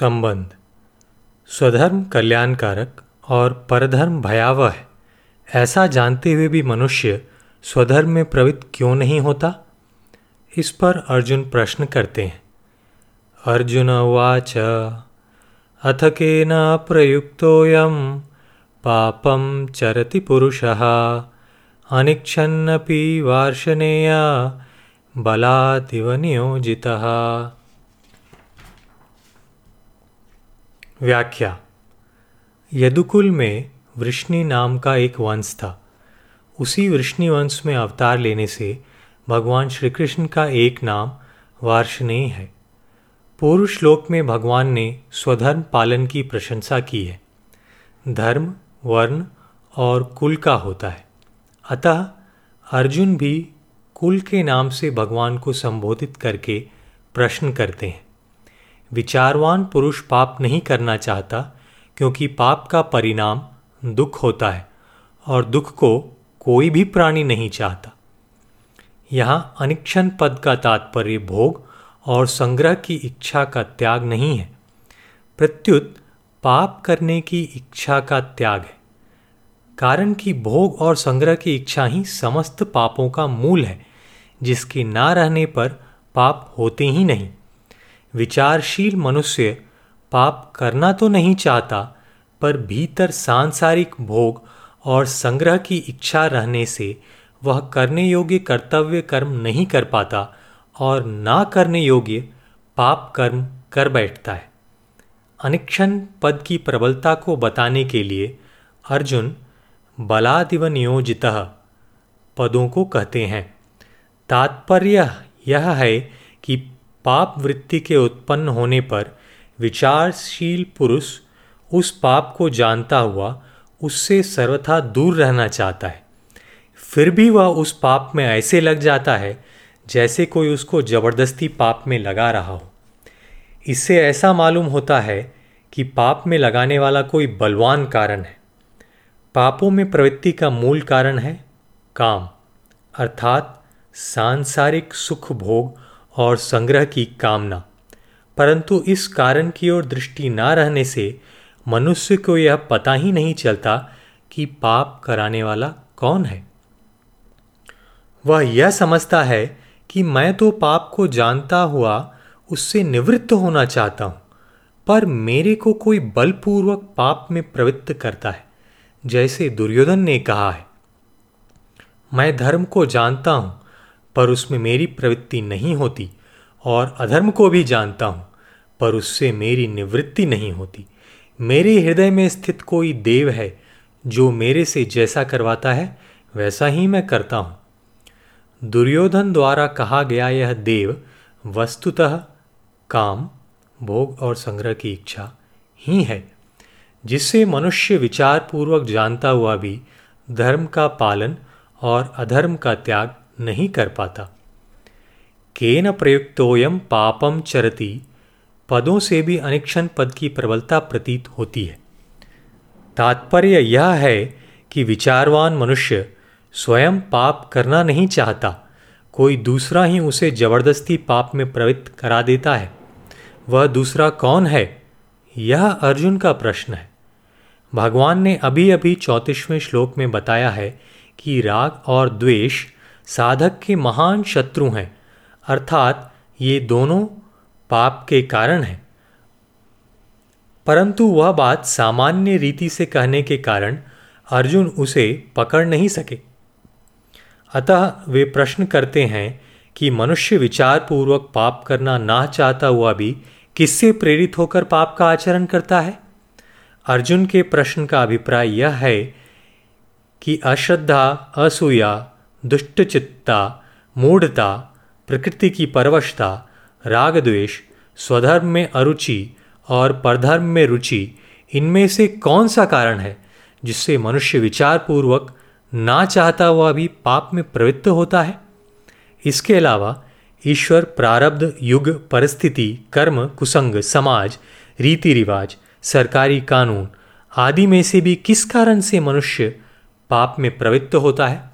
संबंध। स्वधर्म कल्याणकारक और परधर्म भयावह है ऐसा जानते हुए भी मनुष्य स्वधर्म में प्रवृत्त क्यों नहीं होता? इस पर अर्जुन प्रश्न करते हैं। अर्जुन उवाच अथ केन प्रयुक्तोऽयं पापं चरति पुरुषः, अनिच्छन्नपि वार्षणेय बलादिव नियोजितः। व्याख्या। यदुकुल में वृष्णि नाम का एक वंश था। उसी वृष्णि वंश में अवतार लेने से भगवान श्री कृष्ण का एक नाम वार्षणेय है। पूर्व श्लोक में भगवान ने स्वधर्म पालन की प्रशंसा की है। धर्म, वर्ण और कुल का होता है। अतः अर्जुन भी कुल के नाम से भगवान को संबोधित करके प्रश्न करते हैं। विचारवान पुरुष पाप नहीं करना चाहता, क्योंकि पाप का परिणाम दुख होता है, और दुख को कोई भी प्राणी नहीं चाहता। यहाँ अनिक्षण पद का तात्पर्य भोग और संग्रह की इच्छा का त्याग नहीं है। प्रत्युत, पाप करने की इच्छा का त्याग है। कारण कि भोग और संग्रह की इच्छा ही समस्त पापों का मूल है, जिसके ना रहने पर पाप होते ही नहीं। विचारशील मनुष्य पाप करना तो नहीं चाहता, पर भीतर सांसारिक भोग और संग्रह की इच्छा रहने से वह करने योग्य कर्तव्य कर्म नहीं कर पाता और ना करने योग्य पाप कर्म कर बैठता है। अनिक्षण पद की प्रबलता को बताने के लिए अर्जुन बलादिव नियोजित पदों को कहते हैं। तात्पर्य यह है कि पाप वृत्ति के उत्पन्न होने पर विचारशील पुरुष उस पाप को जानता हुआ उससे सर्वथा दूर रहना चाहता है। फिर भी वह उस पाप में ऐसे लग जाता है जैसे कोई उसको ज़बरदस्ती पाप में लगा रहा हो। इससे ऐसा मालूम होता है कि पाप में लगाने वाला कोई बलवान कारण है। पापों में प्रवृत्ति का मूल कारण है काम, अर्थात सांसारिक सुख भोग और संग्रह की कामना। परंतु इस कारण की ओर दृष्टि ना रहने से मनुष्य को यह पता ही नहीं चलता कि पाप कराने वाला कौन है। वह यह समझता है कि मैं तो पाप को जानता हुआ उससे निवृत्त होना चाहता हूँ, पर मेरे को कोई बलपूर्वक पाप में प्रवृत्त करता है, जैसे दुर्योधन ने कहा है। मैं धर्म को जानता हूँ पर उसमें मेरी प्रवृत्ति नहीं होती और अधर्म को भी जानता हूँ, पर उससे मेरी निवृत्ति नहीं होती। मेरे हृदय में स्थित कोई देव है जो मेरे से जैसा करवाता है, वैसा ही मैं करता हूँ। दुर्योधन द्वारा कहा गया यह देव वस्तुतः काम, भोग और संग्रह की इच्छा ही है, जिससे मनुष्य विचारपूर्वक जानता हुआ भी धर्म का पालन और अधर्म का त्याग नहीं कर पाता। केन प्रयुक्तोयम पापम चरती, पदों से भी अनिक्षण पद की प्रबलता प्रतीत होती है। तात्पर्य यह है कि विचारवान मनुष्य स्वयं पाप करना नहीं चाहता, कोई दूसरा ही उसे ज़बरदस्ती पाप में प्रवृत्त करा देता है। वह दूसरा कौन है? यह अर्जुन का प्रश्न है। भगवान ने अभी अभी चौंतीसवें श्लोक में बताया है कि राग और द्वेष साधक के महान शत्रु हैं। अर्थात ये दोनों पाप के कारण हैं। परंतु वह बात सामान्य रीति से कहने के कारण अर्जुन उसे पकड़ नहीं सके। अतः वे प्रश्न करते हैं कि मनुष्य विचारपूर्वक पाप करना ना चाहता हुआ भी किससे प्रेरित होकर पाप का आचरण करता है? अर्जुन के प्रश्न का अभिप्राय यह है कि अश्रद्धा, असूया दुष्टचित्ता, मूढ़ता, प्रकृति की परवशता राग द्वेष स्वधर्म में अरुचि और परधर्म में रुचि, इनमें से कौन सा कारण है जिससे मनुष्य विचारपूर्वक ना चाहता हुआ भी पाप में प्रवृत्त होता है? इसके अलावा, ईश्वर प्रारब्ध, युग, परिस्थिति, कर्म, कुसंग, समाज, रीति रिवाज, सरकारी कानून आदि में से भी किस कारण से मनुष्य पाप में प्रवृत्त होता है?